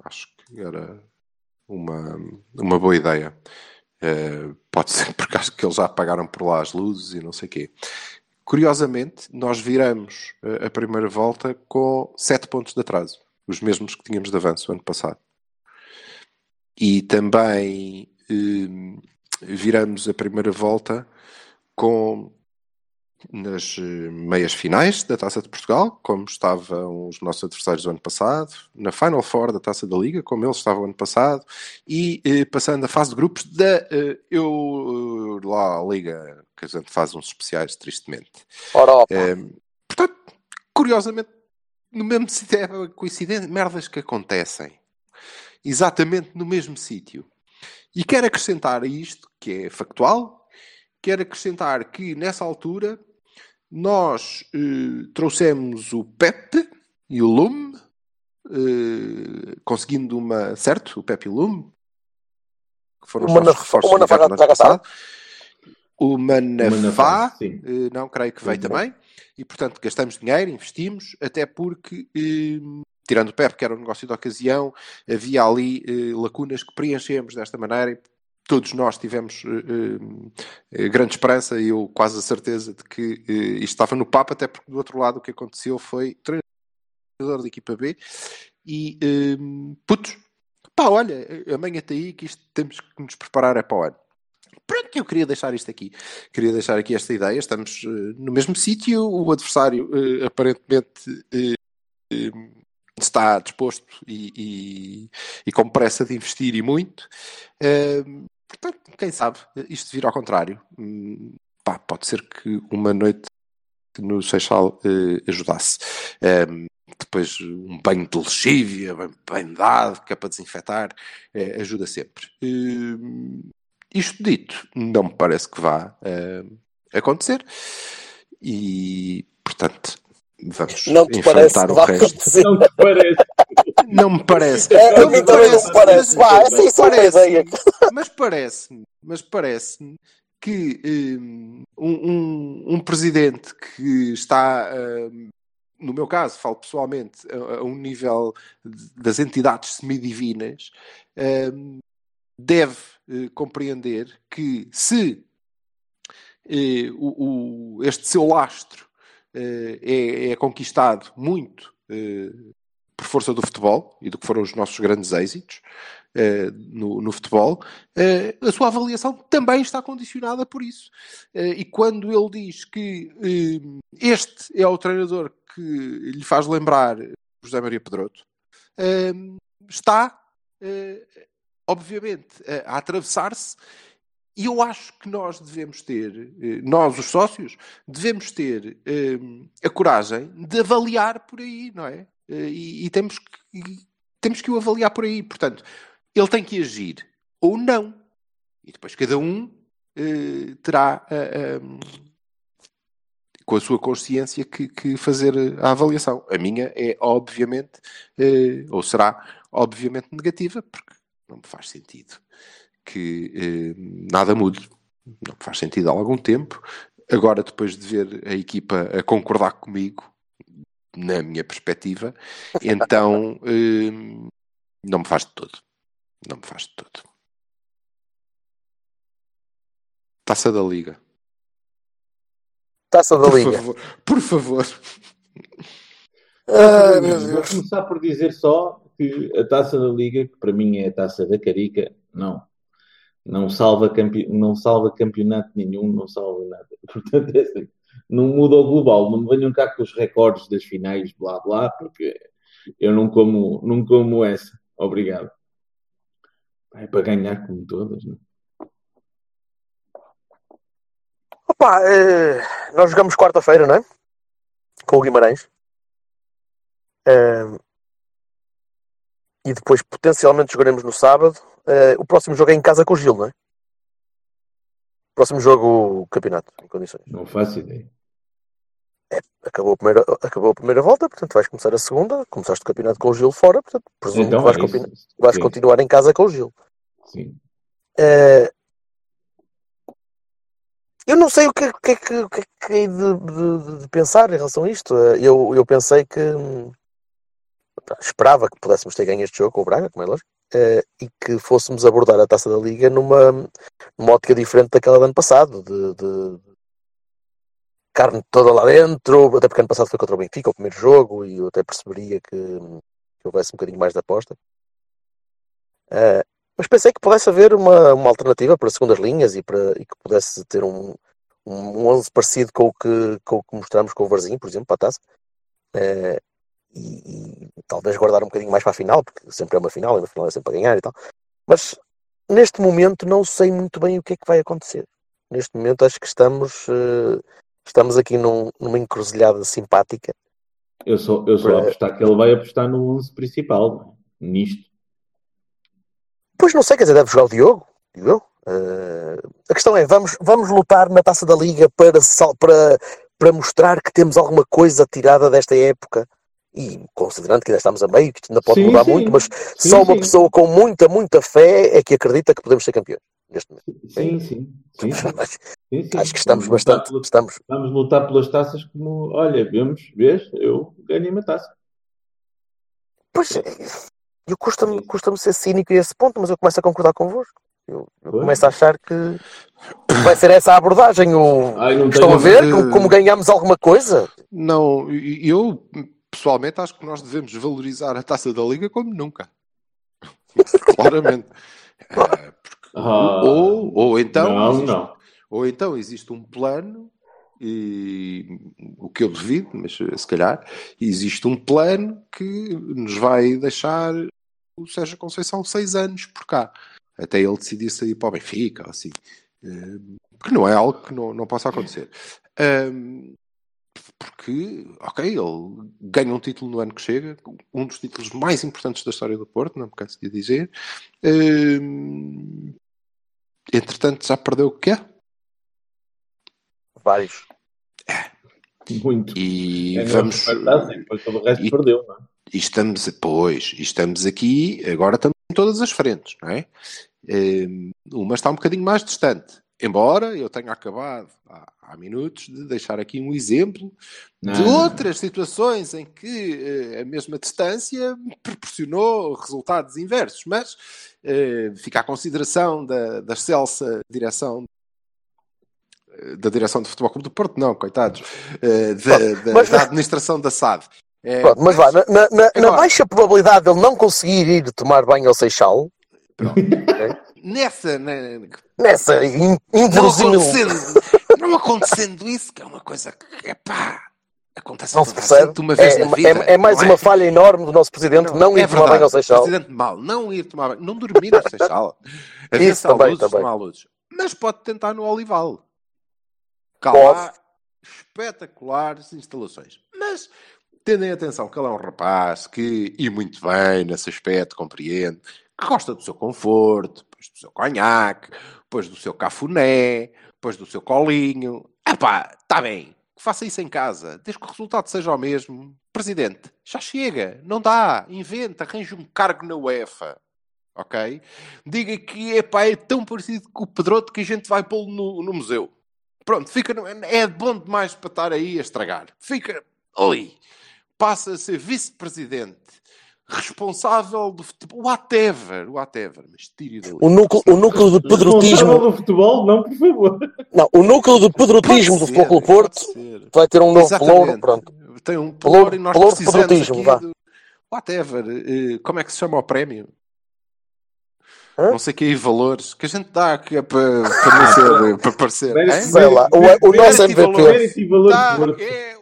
Acho que era uma, uma boa ideia. Uh, pode ser porque acho que eles já pagaram por lá as luzes e não sei o quê. Curiosamente, nós viramos a primeira volta com 7 pontos de atraso, os mesmos que tínhamos de avanço ano passado. E também uh, viramos a primeira volta com nas eh, meias finais da Taça de Portugal, como estavam os nossos adversários do ano passado, na Final Four da Taça da Liga, como eles estavam ano passado, e eh, passando a fase de grupos da eh, eu eh, lá a Liga, que a gente faz uns especiais, tristemente. Europa. Eh, portanto, curiosamente, no mesmo sítio, é coincidente, merdas que acontecem exatamente no mesmo sítio. E quero acrescentar a isto, que é factual, quero acrescentar que nessa altura nós eh, trouxemos o PEP e o Lume, eh, conseguindo uma, certo? O PEP e o Lume, que foram os Uma nossos na- reforços uma na do ano vaga passado. O Manafá, eh, não, creio que veio também. E, portanto, gastamos dinheiro, investimos, até porque, eh, tirando o PEP, que era um negócio de ocasião, havia ali eh, lacunas que preenchemos desta maneira e todos nós tivemos eh, eh, grande esperança e eu quase a certeza de que eh, isto estava no papo, até porque do outro lado o que aconteceu foi treinador da equipa B e eh, putos, pá, olha, amanhã está aí que isto temos que nos preparar é para o ano. Pronto, eu queria deixar isto aqui. Queria deixar aqui esta ideia. Estamos eh, no mesmo sítio. O adversário eh, aparentemente eh, está disposto e, e- e com pressa de investir e muito. Eh, portanto, quem sabe isto vir ao contrário. Hum, pá, pode ser que uma noite no Seixal ajudasse. Ehm, depois um banho de lexívia, bem, bem dado, que é para desinfetar, eh, ajuda sempre. Ehm, isto dito, não me parece que vá eh, acontecer e, portanto, vamos Não te parece enfrentar que o resto. acontecer. Não te parece? Não me parece. É, Não me também não me parece. mas- é parece-. Mas parece-me, mas parece-me que hum, um, um, um presidente que está, hum, no meu caso, falo pessoalmente, a, a um nível de- das entidades semidivinas, hum, deve eh, compreender que se eh, o, o- este seu lastro eh, é, é conquistado muito por força do futebol e do que foram os nossos grandes êxitos no, no futebol, a sua avaliação também está condicionada por isso. E quando ele diz que este é o treinador que lhe faz lembrar José Maria Pedroto, está, obviamente, a, atravessar-se. E eu acho que nós devemos ter, eh, nós os sócios, devemos ter eh, a coragem de avaliar por aí, não é? Eh, E, e temos, que, temos que o avaliar por aí. Portanto, ele tem que agir ou não. E depois cada um eh, terá com a sua consciência que, que fazer a avaliação. A minha é obviamente, ou será obviamente negativa, porque não me faz sentido que eh, nada mude. Não me faz sentido há algum tempo. Agora, depois de ver a equipa a concordar comigo, na minha perspectiva, então eh, não me faz de todo. Não me faz de todo. Taça da Liga. Taça da Por Liga. favor. Por favor. Meu Vou começar por dizer só que a taça da Liga, que para mim é a taça da Carica, não. Não salva, campe... não salva campeonato nenhum, não salva nada. Portanto, é assim, não muda o global. Não me venham cá com os recordes das finais, blá blá, porque eu não como, não como essa. Obrigado. É para ganhar como todas, não? Opa, eh, nós jogamos quarta-feira, não é? Com o Guimarães. Eh, e depois potencialmente jogaremos no sábado. Eh, o próximo jogo é em casa com o Gil, não é? Próximo jogo, o campeonato, em condições. Não faço ideia. Acabou a primeira, acabou a primeira volta, portanto vais começar a segunda. Começaste o campeonato com o Gil fora, portanto presumo Então que vais, é vais continuar em casa com o Gil. sim. Eh, eu não sei o que, é- que é que, que, é que hei de, de- de pensar em relação a isto. Eh, Eu, eu pensei que hum, esperava que pudéssemos ter ganho este jogo com o Braga, como é lógico, eh, e que fôssemos abordar a taça da Liga numa, numa ótica diferente daquela do ano passado, de, de carne toda lá dentro, até porque ano passado foi contra o Benfica, o primeiro jogo, e eu até perceberia que, que houvesse um bocadinho mais de aposta. Eh, mas pensei que pudesse haver uma, uma alternativa para segundas linhas e, para, e que pudesse ter um, um 11 parecido com o que, com o que mostramos com o Varzinho, por exemplo, para a taça. Eh, e, e talvez guardar um bocadinho mais para a final, porque sempre é uma final, e uma final é sempre a ganhar e tal. Mas neste momento não sei muito bem o que é que vai acontecer. Neste momento acho que estamos, eh, estamos aqui num- numa encruzilhada simpática. Eu só, eu só Para- apostar que ele vai apostar no 11 principal, nisto. Pois não sei, quer dizer, deve jogar o Diogo, digo eu. Eh, a questão é, vamos, vamos lutar na Taça da Liga para, para, para mostrar que temos alguma coisa tirada desta época. E considerando que ainda estamos a meio, que isto ainda pode Sim, mudar sim. muito, mas Sim, só uma pessoa com muita, muita fé é que acredita que podemos ser campeões neste momento. Sim, sim. sim, sim. Acho, Sim, sim. acho que estamos bastante. pela- Estamos, Vamos lutar pelas taças como, olha, vemos, vês, eu ganhei uma taça. pois, eu custa-me custa ser cínico a esse ponto, mas eu começo a concordar convosco. Eu, eu começo a achar que vai ser essa a abordagem. O... Ai, Estão a ver como, como ganhamos alguma coisa? Não, eu pessoalmente acho que nós devemos valorizar a taça da Liga como nunca. Claramente. Eh, porque- Ah, ou, ou então não, existe, não. ou então existe um plano e o que eu duvido, mas eh, se calhar existe um plano que nos vai deixar o Sérgio Conceição seis anos por cá até ele decidir sair para o Benfica ou assim Eh, que não é algo que não, não possa acontecer Ahm, porque, ok, ele ganha um título no ano que chega, um dos títulos mais importantes da história do Porto, não me canso de dizer. Hum, entretanto, já perdeu o que é? Vários. Muito. E É vamos. e depois todo o resto e- perdeu, não é? E estamos, pois, e estamos aqui, agora estamos em todas as frentes, não é? Hum, Uma está um bocadinho mais distante. Embora eu tenha acabado há, há minutos de deixar aqui um exemplo de Não. outras situações em que eh, a mesma distância proporcionou resultados inversos, mas eh, fica à consideração da, da excelsa direção eh, da direção do Futebol Clube do Porto, não, coitados, eh, da, da- mas- da administração da SAD. Eh, Pronto, mas vá, na, na- na- na Agora- baixa probabilidade de ele não conseguir ir tomar banho ao Seixal, nessa, na- nessa in- não acontecendo, não acontecendo isso, que é uma coisa que, epá, acontece não se toda a percebe. gente uma vez É, na vida. é- é mais não uma falha enorme do nosso presidente não, ir é tomar banho ao Seixal. Presidente mal, não ir tomar banho, não dormir no Seixal. Isso também, luzes, também. não luzes. Mas pode tentar no Olival. Lá, espetaculares instalações. Mas tendem atenção que ele é um rapaz que, e muito bem nesse aspecto, compreende, que gosta do seu conforto, depois do seu conhaque, depois do seu cafuné, depois do seu colinho. Epá, está bem, que faça isso em casa, desde que o resultado seja o mesmo. Presidente, já chega, não dá, inventa, arranja um cargo na UEFA. Ok? Diga que epá, é tão parecido com o Pedroto que a gente vai pô-lo no, no museu. Pronto, fica, é bom demais para estar aí a estragar. Fica ali. Passa a ser vice-presidente, responsável do futebol, whatever, whatever, mas tire dali. O núcleo, o núcleo de Responsável pedrotismo, do futebol, não, por favor. não, o núcleo de pedrotismo do Futebol Porto vai ter um novo Exatamente. pelouro, pronto. Tem um Pelouro- e nós pelouro precisamos pedrotismo, aqui do... Whatever. eh, Como é que se chama o prémio? Hã? Não sei que aí valores que a gente dá que é para, para, ser, para parecer. Sei lá, o, o nosso valor. MVP. Tá, é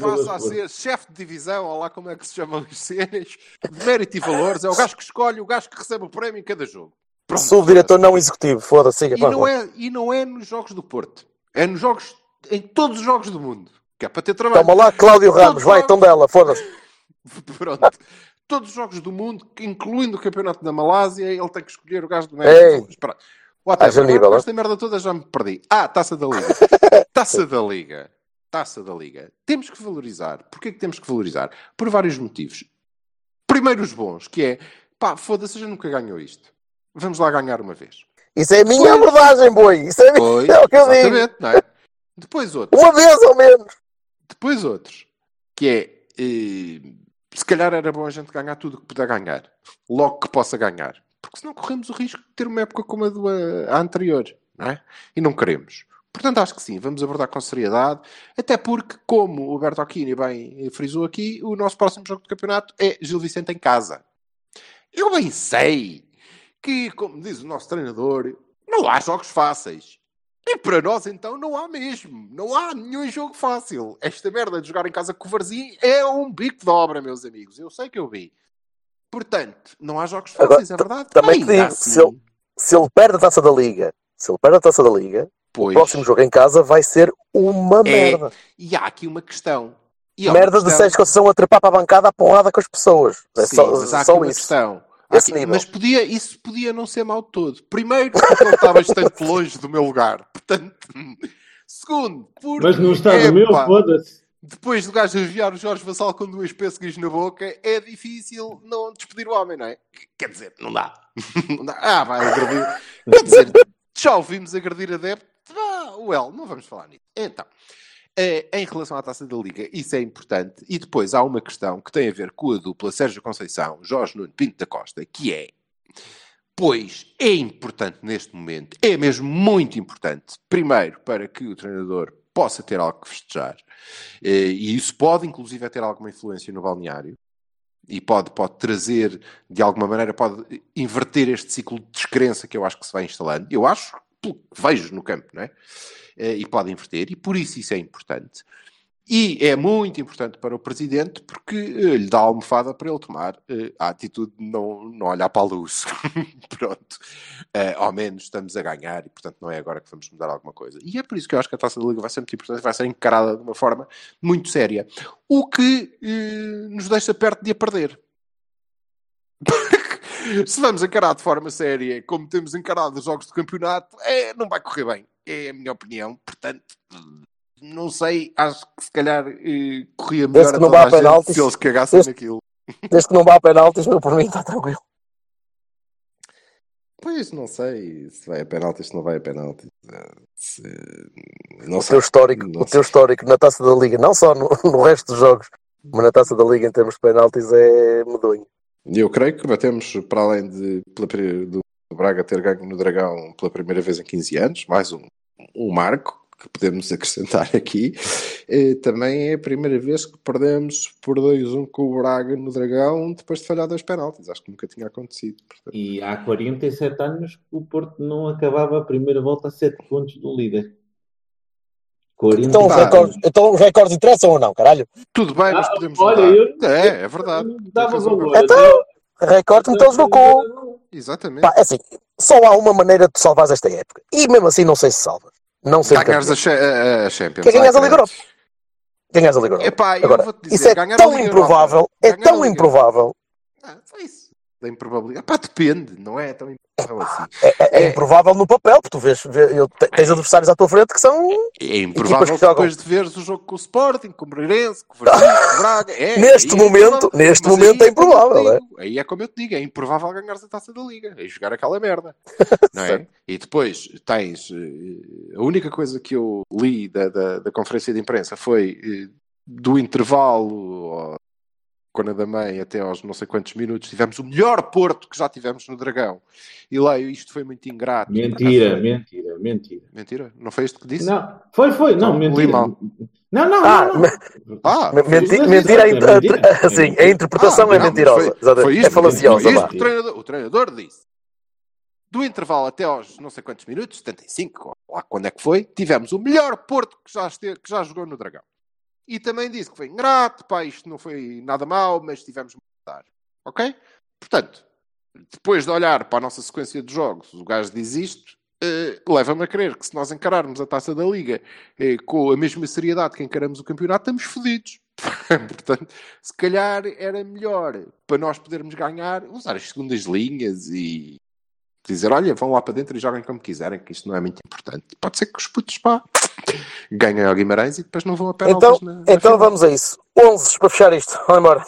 passa a ser chefe de divisão, ou lá como é que se chamam as cenas, de mérito e valores, é o gajo que escolhe, o gajo que recebe o prémio em cada jogo. Pronto. Sou o diretor não executivo, foda-se, E não, é, e não é nos jogos do Porto, é nos jogos, em todos os jogos do mundo, que é para ter trabalho. Toma lá, Cláudio Ramos, vai, então dela, foda-se. Pronto. Todos os jogos do mundo, incluindo o campeonato da Malásia, ele tem que escolher o gajo do mérito. Pronto. Whatever. Agora nível, esta merda toda já me perdi. Ah, taça da Liga. taça da Liga. Taça da Liga. Temos que valorizar. Porquê que temos que valorizar? Por vários motivos. Primeiro os bons, que é pá, foda-se, a gente nunca ganhou isto. Vamos lá ganhar uma vez. Isso é a minha abordagem, boi. Isso é, a minha- Pois, é o que eu digo. não é? Depois outro. Uma vez ao menos. Depois outros, que é eh, se calhar era bom a gente ganhar tudo o que puder ganhar, logo que possa ganhar, porque senão corremos o risco de ter uma época como a, do, a anterior, não é? E não queremos. Portanto, acho que sim, vamos abordar com seriedade, até porque, como o Alberto Aquini bem frisou aqui, o nosso próximo jogo de campeonato é Gil Vicente em casa. Eu bem sei que, como diz o nosso treinador, não há jogos fáceis. E para nós, então, não há mesmo. Não há nenhum jogo fácil. Esta merda de jogar em casa com o Varzim é um bico de obra, meus amigos. Eu sei que eu vi. Portanto, não há jogos fáceis, é verdade. Também te digo, assim, se ele, se ele perde a taça da Liga, se ele perde a taça da Liga, pois, o próximo jogo em casa vai ser uma É. merda. E há aqui uma questão. E Merda de questão- Sérgio Conceição a trepar para a bancada à porrada com as pessoas. É Sim, só, mas há aqui só uma isso. questão. Aqui- nível. mas podia, isso podia não ser mau de todo. Primeiro, porque ele está bastante longe do meu lugar. Portanto, segundo, porque Mas não está no meu, foda-se. depois do gajo enviar o Jorge Vassal com duas pêssegas na boca, é difícil não despedir o homem, não é? Quer dizer, não dá. Não dá. Ah, vai agredir. Quer dizer, já ouvimos agredir adepto. Ah, well, não vamos falar nisso. Então, eh, em relação à taça da Liga, isso é importante. E depois há uma questão que tem a ver com a dupla Sérgio Conceição, Jorge Nuno Pinto da Costa, que é. Pois é importante neste momento, é mesmo muito importante. Primeiro, para que o treinador possa ter algo que festejar, eh, e isso pode, inclusive, ter alguma influência no balneário, e pode, pode trazer, de alguma maneira, pode inverter este ciclo de descrença que eu acho que se vai instalando. Eu acho, pelo que vejo no campo, não é? Eh, E pode inverter, e por isso isso é importante. E é muito importante para o Presidente porque eh, lhe dá a almofada para ele tomar eh, a atitude de não, não olhar para a luz. Pronto. Eh, ao menos estamos a ganhar e, portanto, não é agora que vamos mudar alguma coisa. E é por isso que eu acho que a Taça da Liga vai ser muito importante, vai ser encarada de uma forma muito séria. O que nos deixa perto de a perder. Se vamos encarar de forma séria, como temos encarado os jogos de campeonato, é, não vai correr bem. É a minha opinião. Portanto, não sei, acho que se calhar eh, corria melhor que a não vá a penaltis. se eles cagassem Este- naquilo. Desde que não vá a penaltis, meu, por mim está tranquilo. Pois, não sei se vai a penaltis, se não vai a penaltis. Eh, se- Não O sei. teu histórico, Não o teu histórico na taça da Liga, não só no, no resto dos jogos, mas na taça da Liga em termos de penaltis é medonho. Eu creio que batemos, para além de pela do Braga ter ganho no Dragão pela primeira vez em 15 anos, mais um, um marco que podemos acrescentar aqui, eh, também é a primeira vez que perdemos por 2-1 com o Braga no Dragão depois de falhar dois penaltis. Acho que nunca tinha acontecido. Portanto, E há 47 anos que o Porto não acabava a primeira volta a 7 pontos do líder. 47 Então, os recordes, então os recordes interessam ou não, caralho? tudo bem, mas Ah, podemos olha, eu- É, é verdade. Dava valor. Então, Recorde metê-los no cu. Exatamente. Pá, é assim, só há uma maneira de tu salvares esta época. E mesmo assim não sei se salvas. Não sei Ganhares a, Cha- a- a Champions. Que é ganhares a Liga. Europa. Ganhares a Liga Europa. Epá, Agora, dizer, isso é a tão improvável, é a tão improvável, Ah, só isso. Da improbabilidade. Pá, depende, não é tão improvável assim. é, é- é É. improvável no papel, porque tu vês, vê- eu- te- tens adversários à tua frente que são. É improvável que depois de veres o jogo com o Sporting, com o Moreirense, com o Varzim, com o Braga. É, Neste é momento- neste Mas momento é improvável, Aí é como eu te digo, é improvável ganhares a taça da Liga, é jogar aquela merda. Não é? E depois tens. eh, A única coisa que eu li da, da, da conferência de imprensa foi eh, do intervalo ó, Cona da Mãe até aos não sei quantos minutos tivemos o melhor Porto que já tivemos no Dragão. E leio, isto foi muito ingrato. Mentira, foi. mentira, mentira. Mentira? Não foi isto que disse? Não, foi, foi, não, Então, mentira. Não, não, Ah, não, não. Ah, menti- mentira, é mentira, é assim, a mentira. interpretação Ah, é não, mentirosa. Foi, exatamente. foi é isto, falaciosa. foi isto o treinador, o treinador disse. Do intervalo até aos não sei quantos minutos, 75, ou lá quando é que foi, tivemos o melhor Porto que já, esteve, que já jogou no Dragão. E também disse que foi ingrato, pá, isto não foi nada mau, mas tivemos muito a dar. Ok? Portanto, depois de olhar para a nossa sequência de jogos, o gajo diz isto, eh, leva-me a crer que se nós encararmos a taça da Liga eh, com a mesma seriedade que encaramos o campeonato, estamos fodidos. Portanto, se calhar era melhor para nós podermos ganhar, usar as segundas linhas e dizer: olha, vão lá para dentro e joguem como quiserem, que isto não é muito importante. Pode ser que os putos pá ganhem ao Guimarães e depois não vão a penaltis Então, na, na então final. vamos a isso. 11 para fechar isto. Vamos embora.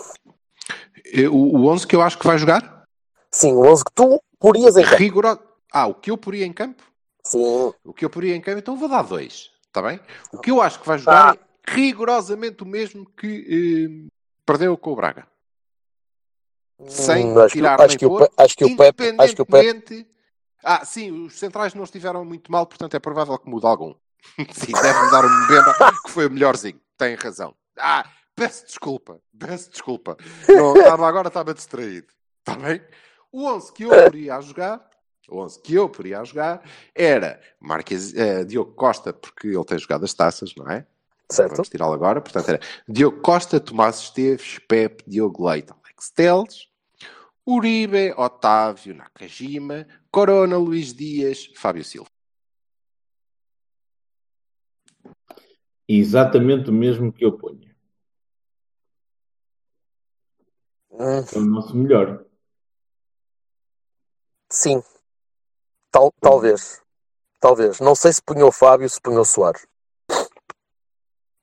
O, o 11 que eu acho que vai jogar, Sim, o 11 que tu porias em campo. rigoroso. Ah, o que eu poria em campo? Sim. O que eu poria em campo, então vou dar dois. Está bem? O que eu acho que vai jogar Ah. é rigorosamente o mesmo que eh, perdeu com o Braga. Sem Hum, acho, que, tirar acho, que o pôr, acho que o Pepe. Acho que o Pepe. Ah, sim, os centrais não estiveram muito mal, portanto é provável que mude algum. sim, deve mudar o Mbemba, que foi o melhorzinho. Tem razão. Ah, peço desculpa. Peço desculpa. Não, estava, agora estava distraído. Está bem? O 11 que eu poria a jogar o 11 que eu poderia jogar era Marques, eh, Diogo Costa, porque ele tem jogado as taças, não é? Certo. Vamos tirá-lo agora. Portanto, era Diogo Costa, Tomás Esteves, Pepe, Diogo Leite, Alex Teles, Uribe, Otávio, Nakajima, Corona, Luís Dias, Fábio Silva. Exatamente o mesmo que eu ponho. Hum, É o nosso melhor. sim. Tal, talvez. Talvez. Não sei se punhou o Fábio, se punhou o Soares.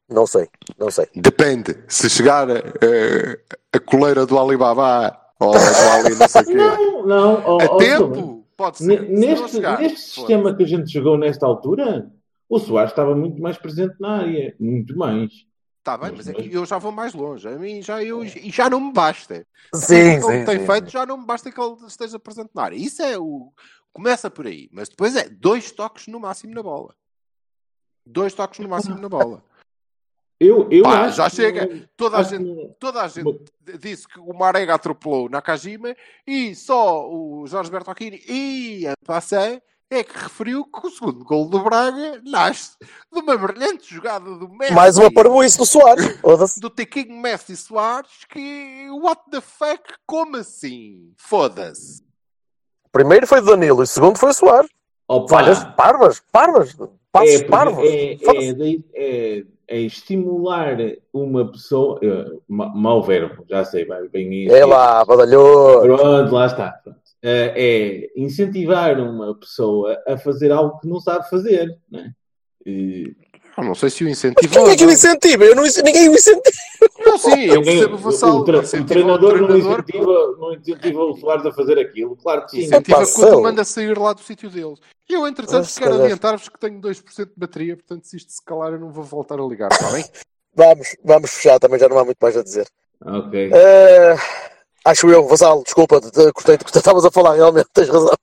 Não sei. Não sei. Depende. Se chegar eh, a coleira do Alibaba ou do Ali não sei o quê. Não, não. ó, A ó, tempo, pode ser. Ne- Se Neste, chegar, neste sistema que a gente jogou nesta altura, o Soares estava muito mais presente na área. Muito mais. Está bem, mas é que eu já vou mais longe. A mim já, eu, e já não me basta. Sim, o que ele sim. tem sim, feito sim. já não me basta que ele esteja presente na área. Isso é o. Começa por aí, mas depois é dois toques no máximo na bola. Dois toques no máximo na bola. Eu, eu Pá, acho já que- chega. Toda a gente, que- toda a gente disse que o Marega atropelou Nakajima e só o Jorge Bertocchini e a Passé é que referiu que o segundo gol do Braga nasce de uma brilhante jogada do Messi. Mais uma parboice do Soares. Foda-se. do Tequinho Messi Soares que what the fuck? Como assim? Foda-se. Primeiro foi o Danilo e o segundo foi o Soares. Opa, Falhas parvas, parvas. Passos é, parvos. é, é, é- é estimular uma pessoa. eh, ma- mau verbo, já sei, vai bem isso. É lá, badalhou. Pronto, lá está. Pronto. Eh, é incentivar uma pessoa a fazer algo que não sabe fazer. Não é? E- Eu não sei se o Mas incentivo. quem é que o incentiva? Eu não, ninguém o incentiva. Não, sim, eu percebo o Vassal. o, tra- o treinador, não, treinador, incentiva, não incentiva o Soares a fazer aquilo. Claro que sim. Incentiva Epá, quando manda sair lá do sítio deles. E eu, entretanto, Mas, se quero adiantar-vos que tenho 2% de bateria, portanto, se isto se calar, eu não vou voltar a ligar, está bem? Vamos, vamos fechar, também já não há muito mais a dizer. Ok. Eh, acho eu, Vassal, desculpa, te- te- gostei do que tu estavas a falar, realmente, tens razão.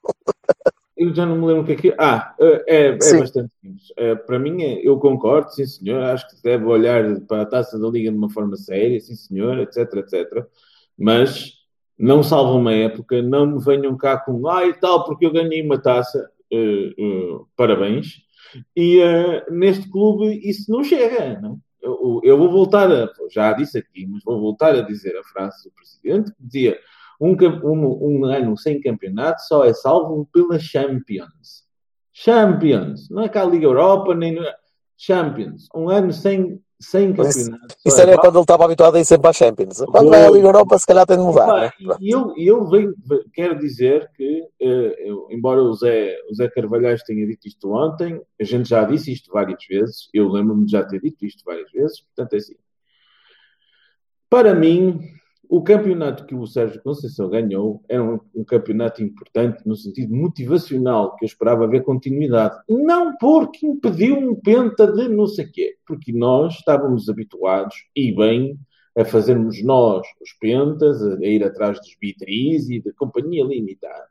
Eu já não me lembro o que é que. Ah, é, é Sim. bastante simples. É, para mim, é- eu concordo, sim senhor. Acho que se deve olhar para a taça da Liga de uma forma séria, sim senhor, etc, etc. Mas não salva uma época, não me venham cá com ah e tal, porque eu ganhei uma taça. Eh, eh, parabéns. E eh, neste clube isso não chega. Não? Eu, eu vou voltar a. Já disse aqui, mas vou voltar a dizer a frase do presidente que dizia. Um, um- um ano sem campeonato só é salvo pela Champions. Champions. Não é cá a Liga Europa, nem. Champions. Um ano sem, sem Mas isso- campeonato. só Isso é era válido. quando ele estava habituado a ir sempre à Champions. Quando vai à Liga Europa, se calhar tem de mudar. Né? e eu, eu venho, quero dizer que, eh, eu- embora o Zé, o Zé Carvalhais tenha dito isto ontem, a gente já disse isto várias vezes, eu lembro-me de já ter dito isto várias vezes, portanto é assim. Para mim, o campeonato que o Sérgio Conceição ganhou era um, um campeonato importante no sentido motivacional, que eu esperava ver continuidade. Não porque impediu um penta de não sei quê, porque nós estávamos habituados, e bem, a fazermos nós os pentas, a, ir atrás dos bitris e da companhia limitada.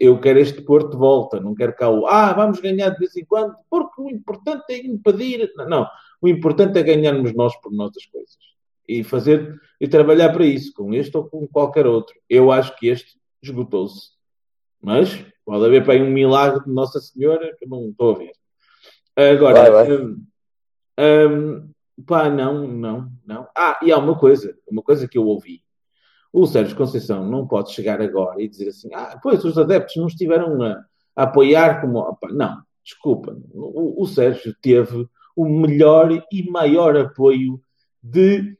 Eu quero este Porto de volta, não quero cá o ah, vamos ganhar de vez em quando, porque o importante é impedir. Não, não. o importante é ganharmos nós por nossas coisas e fazer e trabalhar para isso, com este ou com qualquer outro. Eu acho que este esgotou-se. Mas pode haver para aí um milagre de Nossa Senhora que eu não estou a ver. Agora, Vai, vai. hum, hum, pá, não, não, não. Ah, e há uma coisa, uma coisa que eu ouvi. O Sérgio Conceição não pode chegar agora e dizer assim, ah, pois os adeptos não estiveram a, a apoiar como. Opa, Não, desculpa. O, o Sérgio teve o melhor e maior apoio de,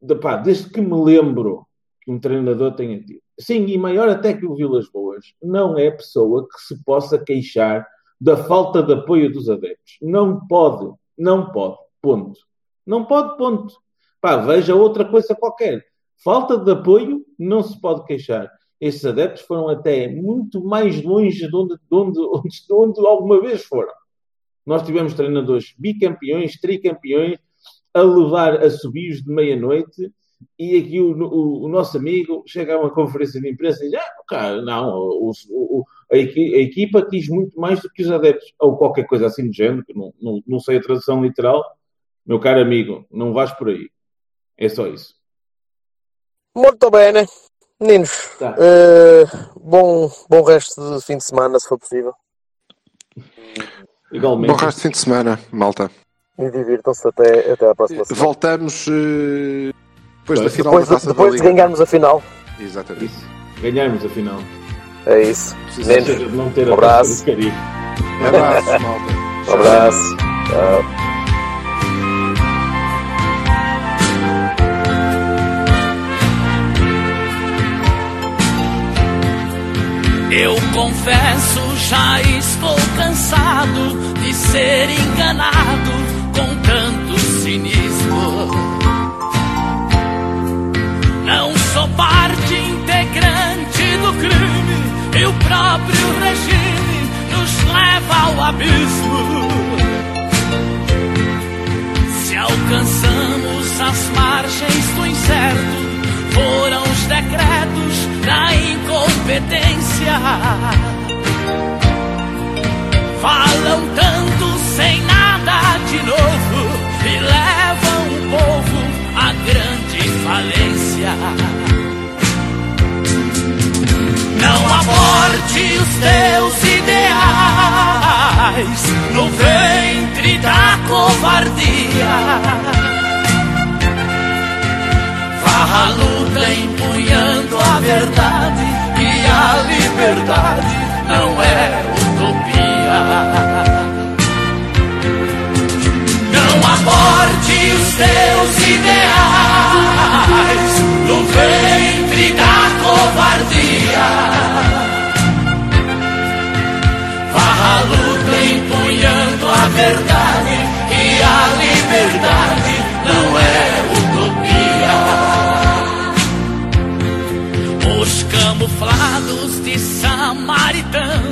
de pá, desde que me lembro que um treinador tenha tido. Sim, e maior até que o Vilas Boas, não é pessoa que se possa queixar da falta de apoio dos adeptos. Não pode, não pode, ponto. Não pode, ponto. Pá, veja outra coisa qualquer. Falta de apoio, não se pode queixar. Estes adeptos foram até muito mais longe de onde, de onde, onde, de onde alguma vez foram. Nós tivemos treinadores bicampeões, tricampeões, a levar a subios de meia-noite e aqui o, o, o, nosso amigo chega a uma conferência de imprensa e diz: ah, cara, não, o, o, a, equi, a, equipa quis muito mais do que os adeptos, ou qualquer coisa assim do género, que não, não, não sei a tradução literal. Meu caro amigo, não vais por aí. É só isso. Muito bem, né? Meninos, Tá. eh, bom, bom resto de fim de semana, se for possível. Igualmente. Bom resto de fim de semana, malta. E divirtam-se até, até à próxima semana. Voltamos eh, depois da Depois- final Depois, da de, Taça depois da de ganharmos a final. Exatamente. Isso. Ganharmos a final. É isso. De não ter Um abraço. Abraço, malta. um abraço. Tchau. Eu confesso, já estou cansado de ser enganado com tanto cinismo. Não sou parte integrante do crime, e o próprio regime nos leva ao abismo. Se alcançamos as margens do incerto, foram os decretos da incompetência. Falam tanto sem nada de novo e levam o povo à grande falência. Não aborte os teus ideais no ventre da covardia. Vá à luta empunhando a verdade e a liberdade não é utopia. Aborte os teus ideais no ventre da covardia. À luta empunhando a verdade e a liberdade não é utopia. Os camuflados de samaritanos